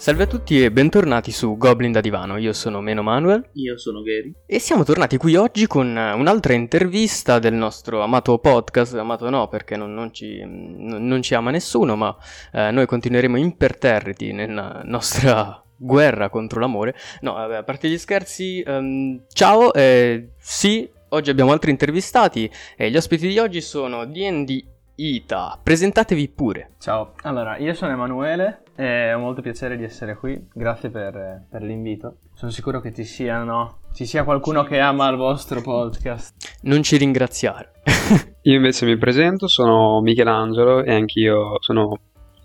Salve a tutti e bentornati su Goblin da Divano, io sono Meno Manuel Io sono Gary. e siamo tornati qui oggi con eh, un'altra intervista del nostro amato podcast, amato no perché non, non ci, non- non ci ama nessuno, ma eh, noi continueremo imperterriti nella nostra guerra contro l'amore. No, vabbè, a parte gli scherzi, ehm, ciao, eh, sì, oggi abbiamo altri intervistati e gli ospiti di oggi sono D&D Ita, presentatevi pure. Ciao, allora io sono Emanuele e ho molto piacere di essere qui, grazie per, per l'invito. Sono sicuro che ci siano, ci sia qualcuno che ama il vostro podcast. Non ci ringraziare. Io invece mi presento, sono Michelangelo e anch'io sono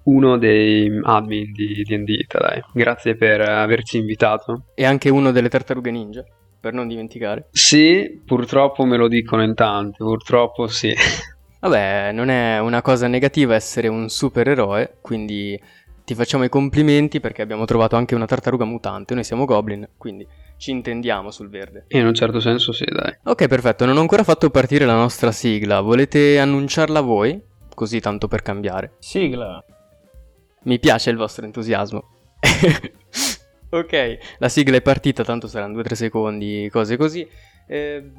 uno dei admin di D&D, dai. Grazie per averci invitato. e anche uno delle tartarughe ninja, per non dimenticare. Sì, purtroppo me lo dicono in tanti, purtroppo sì. Vabbè, non è una cosa negativa essere un supereroe, quindi ti facciamo i complimenti perché abbiamo trovato anche una tartaruga mutante, noi siamo goblin, quindi ci intendiamo sul verde. In un certo senso sì, dai. Ok, perfetto, non ho ancora fatto partire la nostra sigla, volete annunciarla voi? Così tanto per cambiare. Sigla! Mi piace il vostro entusiasmo. ok, la sigla è partita, tanto saranno 2-3 secondi, cose così. Eh,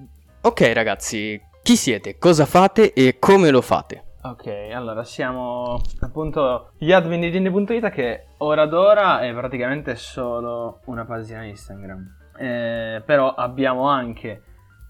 ok ragazzi, chi siete? Cosa fate e come lo fate? Ok, allora siamo appunto gli admin di D&D.it che ora ad ora è praticamente solo una pagina Instagram. Eh, però abbiamo anche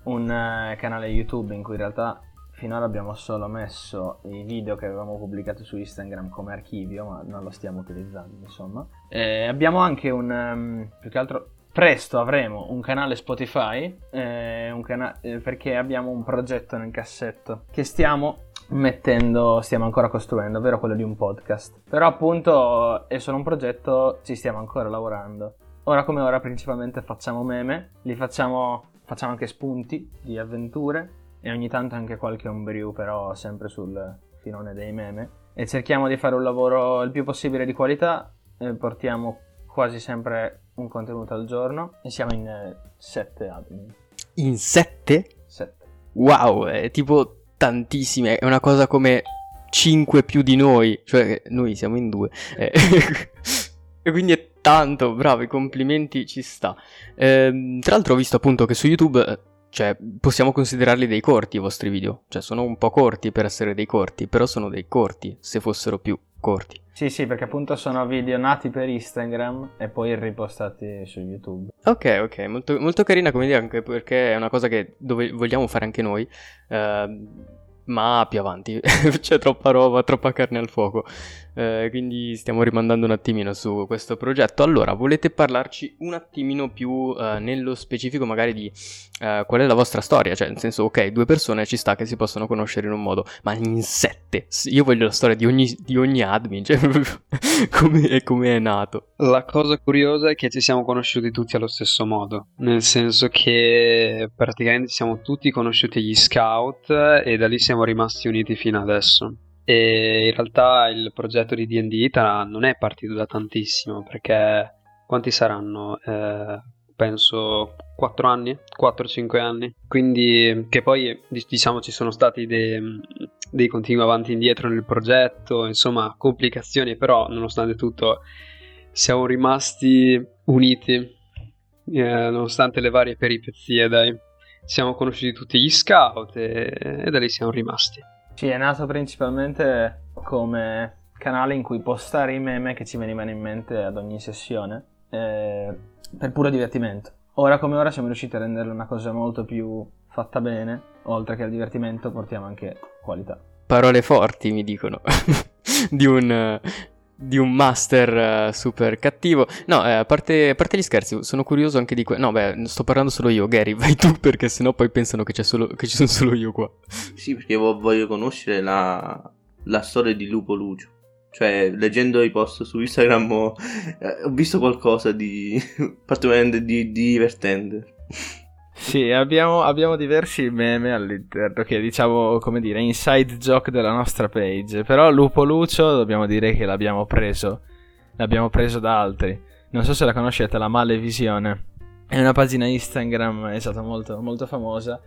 un eh, canale YouTube in cui in realtà finora abbiamo solo messo i video che avevamo pubblicato su Instagram come archivio, ma non lo stiamo utilizzando, insomma. Eh, abbiamo anche un ehm, più che altro presto avremo un canale Spotify eh, un cana- eh, perché abbiamo un progetto nel cassetto che stiamo mettendo, stiamo ancora costruendo, ovvero quello di un podcast. Però appunto è solo un progetto, ci stiamo ancora lavorando. Ora come ora principalmente facciamo meme, li facciamo, facciamo anche spunti di avventure e ogni tanto anche qualche homebrew però sempre sul filone dei meme. E cerchiamo di fare un lavoro il più possibile di qualità, eh, portiamo quasi sempre un contenuto al giorno e siamo in eh, sette admin. In 7? Sette. Wow, è tipo tantissime, è una cosa come 5 più di noi, cioè noi siamo in due. Eh, e quindi è tanto, bravo, i complimenti ci sta. Ehm, tra l'altro ho visto appunto che su YouTube, eh, cioè, possiamo considerarli dei corti i vostri video, cioè sono un po' corti per essere dei corti, però sono dei corti se fossero più corti. Sì, sì, perché appunto sono video nati per Instagram e poi ripostati su YouTube. Ok, ok, molto, molto carina come idea anche perché è una cosa che dove vogliamo fare anche noi, ehm, ma più avanti, c'è troppa roba, troppa carne al fuoco, eh, quindi stiamo rimandando un attimino su questo progetto. Allora, volete parlarci un attimino più eh, nello specifico magari di eh, qual è la vostra storia? Cioè, nel senso, ok, due persone ci sta che si possono conoscere in un modo, ma in sette, io voglio la storia di ogni, di ogni admin, cioè come, è nato. La cosa curiosa è che ci siamo conosciuti tutti allo stesso modo, nel senso che praticamente siamo tutti conosciuti agli scout e da lì siamo rimasti uniti fino adesso. E in realtà il progetto di D&D Ita non è partito da tantissimo, perché quanti saranno? Eh, penso 4 anni, 4-5 anni. Quindi che poi dic- diciamo ci sono stati dei, dei continui avanti e indietro nel progetto, insomma complicazioni, però nonostante tutto siamo rimasti uniti, eh, nonostante le varie peripezie, dai. Siamo conosciuti tutti gli scout e, e da lì siamo rimasti. Sì, è nato principalmente come canale in cui postare i meme che ci venivano in mente ad ogni sessione, eh, per puro divertimento. Ora come ora siamo riusciti a renderla una cosa molto più fatta bene, oltre che al divertimento portiamo anche qualità. Parole forti mi dicono di un eh, di un master eh, super cattivo. No, eh, a, parte, a parte gli scherzi, sono curioso anche di que- No, beh, sto parlando solo io. Gary, vai tu perché sennò poi pensano che, solo, che ci sono solo io qua. Sì, perché vo- voglio conoscere la, la storia di Lupo Lucio. Cioè, leggendo i post su Instagram ho, eh, ho visto qualcosa di particolarmente di, di divertente. Sì, abbiamo, abbiamo diversi meme all'interno che diciamo, come dire, inside joke della nostra page. Però Lupo Lucio dobbiamo dire che l'abbiamo preso. L'abbiamo preso da altri. Non so se la conoscete, la Malevisione. È una pagina Instagram, è stata molto, molto famosa.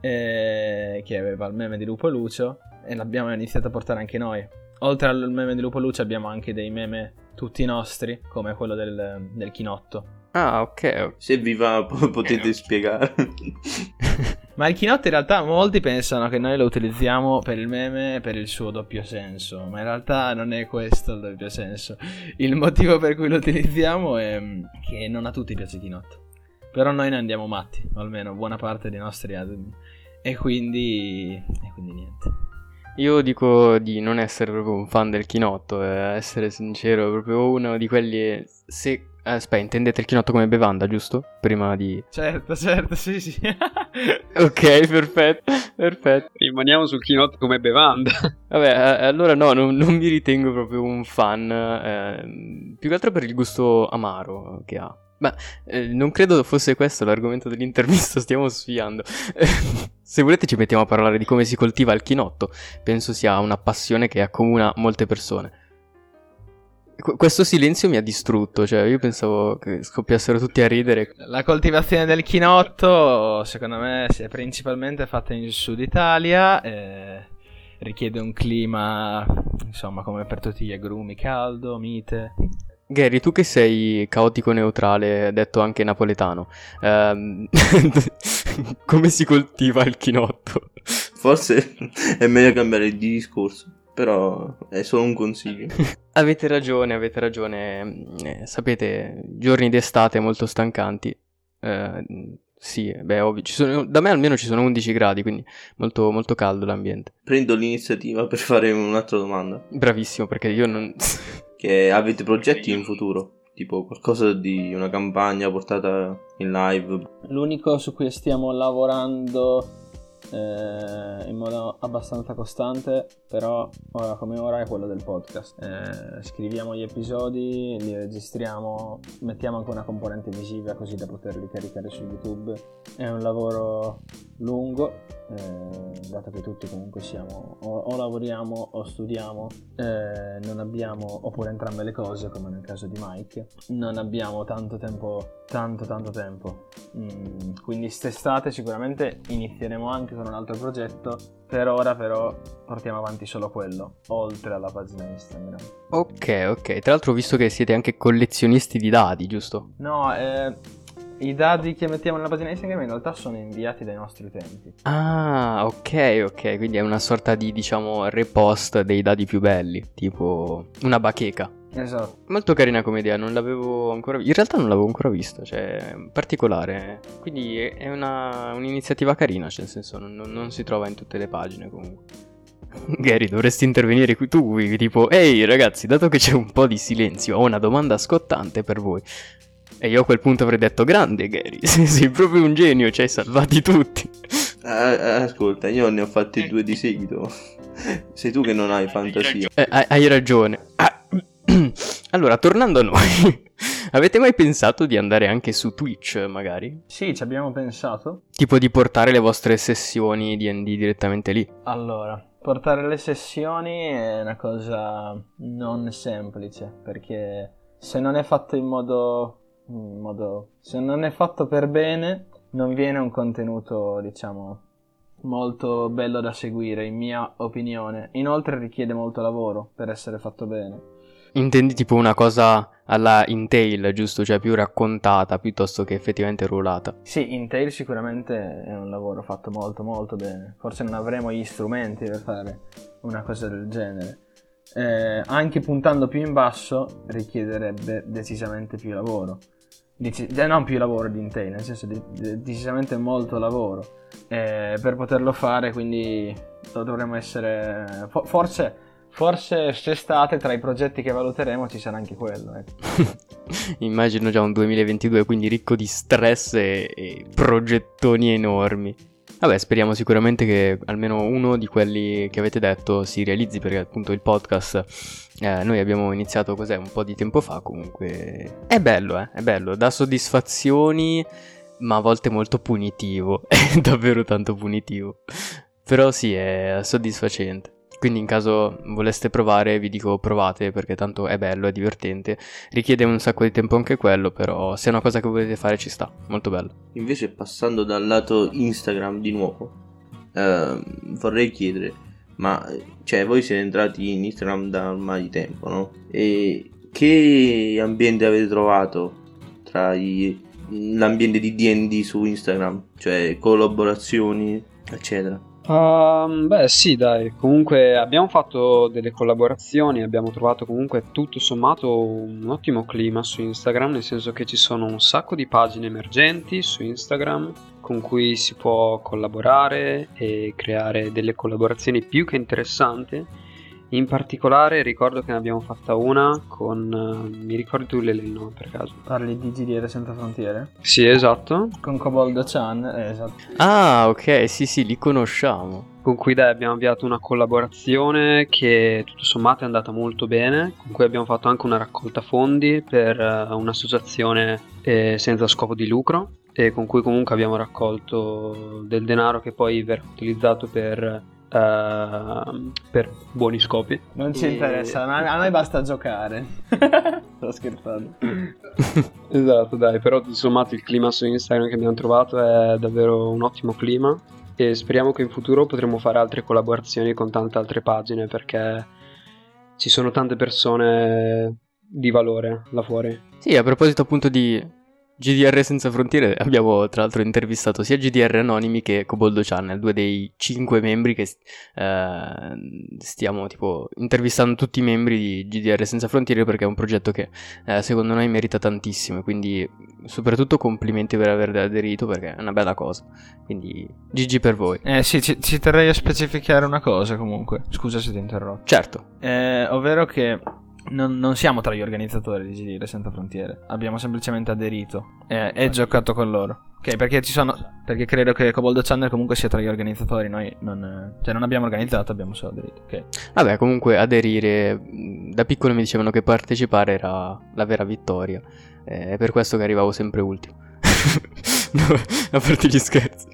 eh, che aveva il meme di Lupo Lucio. E l'abbiamo iniziato a portare anche noi. Oltre al meme di Lupo Lucio abbiamo anche dei meme tutti nostri, come quello del, del chinotto. Ah, ok. Se vi va po- potete spiegare. Ma il chinotto in realtà molti pensano che noi lo utilizziamo per il meme per il suo doppio senso, ma in realtà non è questo il doppio senso. Il motivo per cui lo utilizziamo è mm, che non a tutti piace il chinotto. Però noi ne andiamo matti, o almeno buona parte dei nostri admin. E quindi... e quindi niente. Io dico di non essere proprio un fan del chinotto, eh, essere sincero, proprio uno di quelli... Se Aspetta, intendete il chinotto come bevanda, giusto? Prima di... Certo, certo, sì, sì. ok, perfetto, perfetto. Rimaniamo sul chinotto come bevanda. Vabbè, eh, allora no, non, non, mi ritengo proprio un fan, eh, più che altro per il gusto amaro che ha. Ma eh, non credo fosse questo l'argomento dell'intervista, stiamo sfiando. Se volete ci mettiamo a parlare di come si coltiva il chinotto, penso sia una passione che accomuna molte persone questo silenzio mi ha distrutto, cioè io pensavo che scoppiassero tutti a ridere. La coltivazione del chinotto, secondo me, si è principalmente fatta in Sud Italia, eh, richiede un clima, insomma, come per tutti gli agrumi, caldo, mite. Gary, tu che sei caotico neutrale, detto anche napoletano, ehm, come si coltiva il chinotto? Forse è meglio cambiare di discorso però è solo un consiglio. avete ragione, avete ragione. Eh, sapete, giorni d'estate molto stancanti. Eh, sì, beh, ovvio. Sono, da me almeno ci sono 11 gradi, quindi molto, molto caldo l'ambiente. Prendo l'iniziativa per fare un'altra domanda. Bravissimo, perché io non... che avete progetti in futuro? Tipo qualcosa di una campagna portata in live? L'unico su cui stiamo lavorando eh, in modo abbastanza costante, però ora come ora è quello del podcast. Eh, scriviamo gli episodi, li registriamo, mettiamo anche una componente visiva così da poterli caricare su YouTube. È un lavoro lungo, eh, dato che tutti comunque siamo o, o lavoriamo o studiamo, eh, non abbiamo, oppure entrambe le cose come nel caso di Mike, non abbiamo tanto tempo, tanto tanto tempo. Mm, quindi st'estate sicuramente inizieremo anche con un altro progetto. Per ora però portiamo avanti solo quello, oltre alla pagina Instagram. Ok, ok. Tra l'altro ho visto che siete anche collezionisti di dadi, giusto? No, eh, i dadi che mettiamo nella pagina Instagram in realtà sono inviati dai nostri utenti. Ah, ok, ok. Quindi è una sorta di, diciamo, repost dei dadi più belli, tipo una bacheca. Esatto. Molto carina come idea, non l'avevo ancora vista. In realtà non l'avevo ancora vista, cioè particolare. Quindi è una, un'iniziativa carina, cioè nel senso non, non, si trova in tutte le pagine comunque. Gary, dovresti intervenire qui tu, tipo, ehi ragazzi, dato che c'è un po' di silenzio, ho una domanda scottante per voi. E io a quel punto avrei detto, grande Gary, sei proprio un genio, ci hai salvati tutti. Ah, ascolta, io ne ho fatti due di seguito. Sei tu che non hai fantasia. Eh, hai ragione. Ah, allora, tornando a noi, avete mai pensato di andare anche su Twitch, magari? Sì, ci abbiamo pensato. Tipo di portare le vostre sessioni di D&D direttamente lì? Allora, portare le sessioni è una cosa non semplice, perché se non è fatto in modo... In modo se non è fatto per bene, non viene un contenuto, diciamo, molto bello da seguire, in mia opinione. Inoltre richiede molto lavoro per essere fatto bene. Intendi tipo una cosa alla Intel, giusto? Cioè più raccontata piuttosto che effettivamente ruolata. Sì, Intel sicuramente è un lavoro fatto molto molto bene. Forse non avremo gli strumenti per fare una cosa del genere. Eh, anche puntando più in basso richiederebbe decisamente più lavoro. Deci- eh, non più lavoro di Intel, nel senso di- di- decisamente molto lavoro. Eh, per poterlo fare, quindi dovremmo essere... Fo- forse Forse quest'estate tra i progetti che valuteremo ci sarà anche quello. Ecco. Immagino già un 2022 quindi ricco di stress e, e, progettoni enormi. Vabbè, speriamo sicuramente che almeno uno di quelli che avete detto si realizzi perché appunto il podcast eh, noi abbiamo iniziato cos'è un po' di tempo fa comunque. È bello, eh, è bello, dà soddisfazioni ma a volte molto punitivo, è davvero tanto punitivo. Però sì, è soddisfacente. Quindi in caso voleste provare vi dico provate perché tanto è bello, è divertente. Richiede un sacco di tempo anche quello, però se è una cosa che volete fare ci sta, molto bello. Invece passando dal lato Instagram di nuovo, eh, vorrei chiedere, ma cioè voi siete entrati in Instagram da ormai tempo, no? E che ambiente avete trovato tra i, l'ambiente di D&D su Instagram? Cioè collaborazioni, eccetera. Um, beh sì dai, comunque abbiamo fatto delle collaborazioni, abbiamo trovato comunque tutto sommato un ottimo clima su Instagram, nel senso che ci sono un sacco di pagine emergenti su Instagram con cui si può collaborare e creare delle collaborazioni più che interessanti in particolare ricordo che ne abbiamo fatta una con... Uh, mi ricordi tu l'Elenno per caso? Parli di GDR Senza Frontiere? Sì, esatto. Con Coboldo Chan, eh, esatto. Ah, ok, sì, sì, li conosciamo. Con cui dai, abbiamo avviato una collaborazione che tutto sommato è andata molto bene, con cui abbiamo fatto anche una raccolta fondi per uh, un'associazione eh, senza scopo di lucro e con cui comunque abbiamo raccolto del denaro che poi verrà utilizzato per Uh, per buoni scopi. Non ci e... interessa, a noi basta giocare. Sto scherzando. esatto, dai, però insomma il clima su Instagram che abbiamo trovato è davvero un ottimo clima e speriamo che in futuro potremo fare altre collaborazioni con tante altre pagine perché ci sono tante persone di valore là fuori. Sì, a proposito appunto di GDR Senza Frontiere abbiamo tra l'altro intervistato sia GDR Anonimi che Coboldo Channel, due dei cinque membri che eh, stiamo tipo intervistando tutti i membri di GDR Senza Frontiere perché è un progetto che eh, secondo noi merita tantissimo quindi soprattutto complimenti per aver aderito perché è una bella cosa. Quindi GG per voi. Eh sì, ci, ci terrei a specificare una cosa comunque. Scusa se ti interrompo. Certo. Eh, ovvero che non, non, siamo tra gli organizzatori di Giri Senza Frontiere, abbiamo semplicemente aderito e, e giocato con loro. Ok, perché ci sono. Perché credo che Coboldo Channel comunque sia tra gli organizzatori. Noi non, cioè non abbiamo organizzato, abbiamo solo aderito. Ok. Vabbè, comunque aderire. Da piccolo mi dicevano che partecipare era la vera vittoria. È per questo che arrivavo sempre ultimo. no, a parte gli scherzi.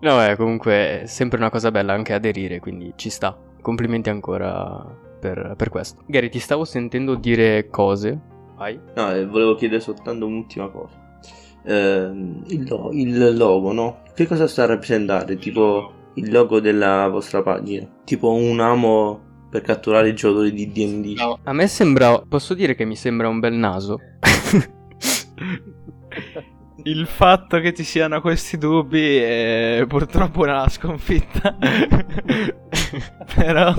No, beh, comunque è sempre una cosa bella anche aderire, quindi ci sta. Complimenti ancora per, per questo. Gary, ti stavo sentendo dire cose. Vai. No, eh, volevo chiedere soltanto un'ultima cosa. Eh, il, lo- il logo, no? Che cosa sta a rappresentare? Tipo il logo della vostra pagina? Tipo un amo per catturare i giocatori di D&D. No. A me sembra, posso dire che mi sembra un bel naso. il fatto che ci siano questi dubbi è purtroppo una sconfitta. però,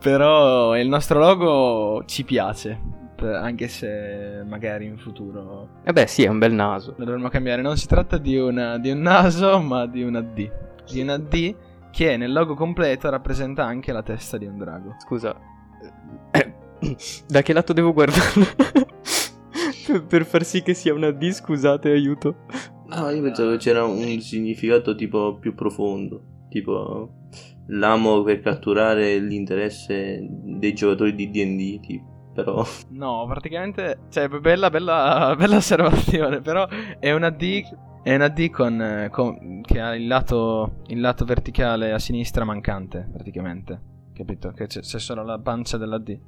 però il nostro logo ci piace. Anche se magari in futuro. Eh beh, sì, è un bel naso. Lo dovremmo cambiare. Non si tratta di, una, di un naso, ma di una D. Di una D che nel logo completo rappresenta anche la testa di un drago. Scusa, da che lato devo guardare? per far sì che sia una D, scusate, aiuto. Ah, io pensavo che c'era un significato tipo più profondo, tipo l'amo per catturare l'interesse dei giocatori di D&D, tipo. Però... No, praticamente, cioè, bella, bella, bella osservazione, però è una D è una D con, con, che ha il lato, il lato verticale a sinistra mancante, praticamente. Capito? Che c'è, c'è solo la pancia della D.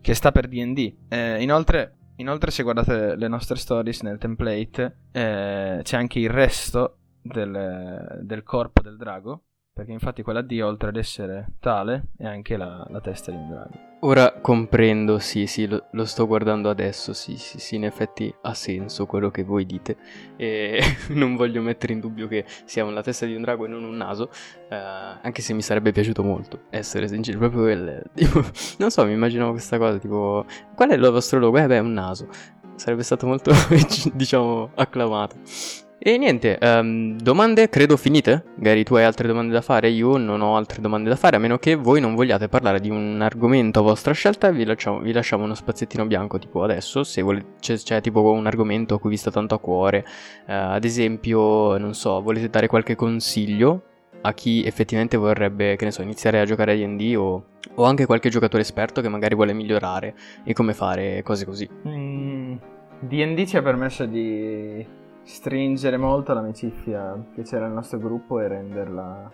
Che sta per DD. Eh, inoltre, Inoltre, se guardate le nostre stories nel template, eh, c'è anche il resto del, del, corpo del drago. Perché infatti quella D, oltre ad essere tale, è anche la, la testa di un drago. Ora comprendo, sì, sì, lo, lo, sto guardando adesso, sì, sì, sì, in effetti ha senso quello che voi dite e non voglio mettere in dubbio che sia la testa di un drago e non un naso, eh, anche se mi sarebbe piaciuto molto, essere sincero, proprio quel, tipo, non so, mi immaginavo questa cosa, tipo, qual è il vostro logo? Eh beh, un naso, sarebbe stato molto, diciamo, acclamato. E niente, um, domande credo finite? Gary, tu hai altre domande da fare? Io non ho altre domande da fare, a meno che voi non vogliate parlare di un argomento a vostra scelta vi lasciamo, vi lasciamo uno spazzettino bianco tipo adesso, se volete, c'è, c'è, tipo un argomento a cui vi sta tanto a cuore, uh, ad esempio, non so, volete dare qualche consiglio a chi effettivamente vorrebbe, che ne so, iniziare a giocare a D&D o, o anche qualche giocatore esperto che magari vuole migliorare e come fare cose così. Mm, D&D ci ha permesso di stringere molto l'amicizia che c'era nel nostro gruppo e renderla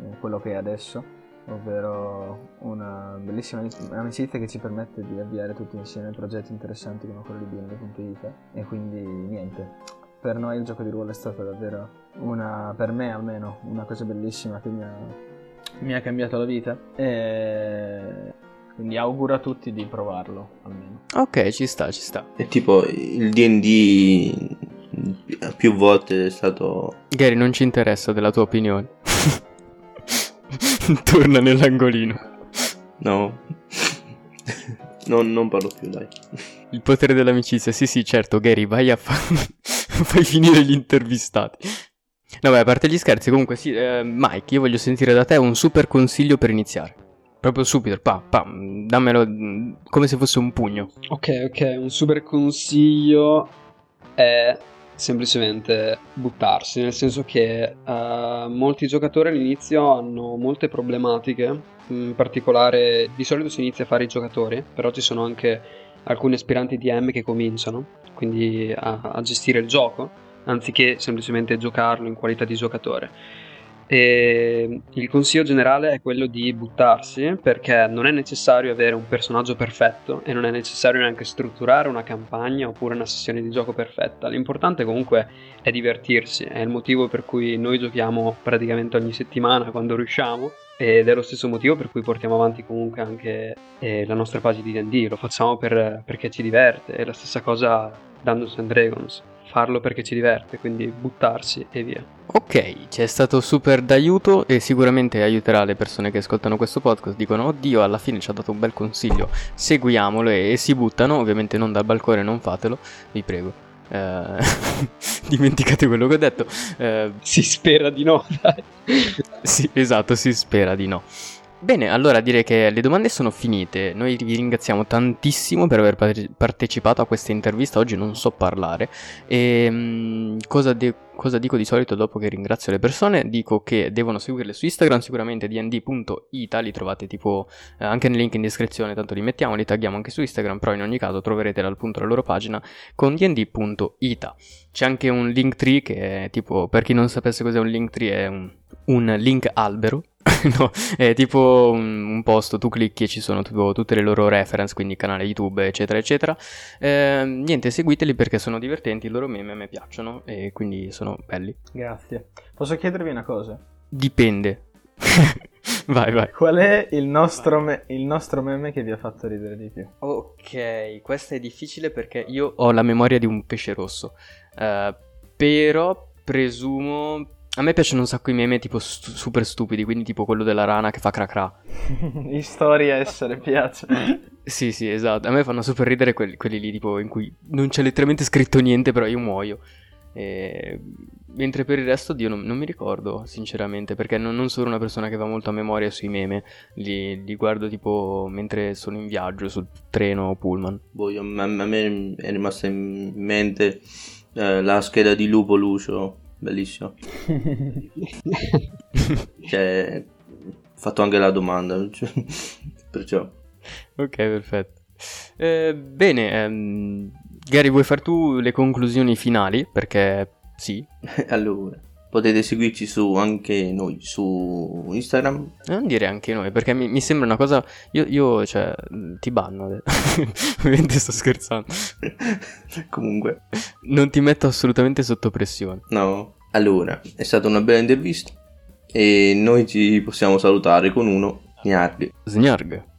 eh, quello che è adesso, ovvero una bellissima amicizia che ci permette di avviare tutti insieme progetti interessanti come quello di BND.it e quindi niente. Per noi il gioco di ruolo è stato davvero una, per me almeno, una cosa bellissima che mi ha, mi ha cambiato la vita e Quindi auguro a tutti di provarlo almeno. Ok, ci sta, ci sta. È tipo il DD più volte è stato. Gary, non ci interessa della tua opinione. Torna nell'angolino. No. non, non parlo più, dai. Il potere dell'amicizia, sì, sì, certo, Gary, vai a fare. fai finire gli intervistati. No, beh, a parte gli scherzi, comunque sì, eh, Mike, io voglio sentire da te un super consiglio per iniziare. Proprio subito, pa, pa, dammelo mm, come se fosse un pugno. Ok, ok, un super consiglio è semplicemente buttarsi, nel senso che uh, molti giocatori all'inizio hanno molte problematiche, in particolare di solito si inizia a fare i giocatori, però ci sono anche alcuni aspiranti DM che cominciano, quindi a, a gestire il gioco, anziché semplicemente giocarlo in qualità di giocatore. E il consiglio generale è quello di buttarsi perché non è necessario avere un personaggio perfetto e non è necessario neanche strutturare una campagna oppure una sessione di gioco perfetta. L'importante comunque è divertirsi, è il motivo per cui noi giochiamo praticamente ogni settimana quando riusciamo ed è lo stesso motivo per cui portiamo avanti comunque anche eh, la nostra pagina di D&D, lo facciamo per, perché ci diverte, è la stessa cosa Dungeons and Dragons farlo perché ci diverte, quindi buttarsi e via. Ok, ci è stato super d'aiuto e sicuramente aiuterà le persone che ascoltano questo podcast, dicono oddio alla fine ci ha dato un bel consiglio, seguiamolo e, e si buttano, ovviamente non dal balcone, non fatelo, vi prego. Uh, dimenticate quello che ho detto. Uh, si spera di no, dai. sì, esatto, si spera di no. Bene, allora direi che le domande sono finite. Noi vi ringraziamo tantissimo per aver partecipato a questa intervista. Oggi non so parlare. E um, cosa, de- cosa, dico di solito dopo che ringrazio le persone? Dico che devono seguirle su Instagram, sicuramente dnd.ita. Li trovate tipo eh, anche nel link in descrizione. Tanto li mettiamo, li tagghiamo anche su Instagram. Però in ogni caso troverete dal punto la loro pagina con dnd.ita. C'è anche un link tree che è tipo, per chi non sapesse cos'è un link tree, è un, un link albero no, è tipo un, un, posto, tu clicchi e ci sono tipo tutte le loro reference, quindi canale YouTube, eccetera, eccetera. Eh, niente, seguiteli perché sono divertenti, i loro meme a me piacciono e quindi sono belli. Grazie. Posso chiedervi una cosa? Dipende. vai, vai. Qual è il nostro, me- il nostro meme che vi ha fatto ridere di più? Ok, questa è difficile perché io ho la memoria di un pesce rosso. Uh, però presumo a me piacciono un sacco i meme tipo stu- super stupidi, quindi tipo quello della rana che fa cracra. In storia essere piace. sì, sì, esatto. A me fanno super ridere quelli, quelli, lì tipo in cui non c'è letteralmente scritto niente, però io muoio. E... Mentre per il resto, Dio, non, non mi ricordo, sinceramente, perché non, non, sono una persona che va molto a memoria sui meme. Li, li guardo tipo mentre sono in viaggio sul treno o pullman. Boh, io, a me è rimasta in mente eh, la scheda di Lupo Lucio bellissimo. cioè, ho fatto anche la domanda, cioè, perciò. Ok, perfetto. Eh, bene, ehm, Gary, vuoi far tu le conclusioni finali? Perché sì. allora, potete seguirci su anche noi su Instagram. Non dire anche noi, perché mi, mi sembra una cosa. Io, io, cioè, ti banno. Ovviamente sto scherzando. Comunque, non ti metto assolutamente sotto pressione. No. Allora, è stata una bella intervista. E noi ci possiamo salutare con uno. Gnarg. Gnarg.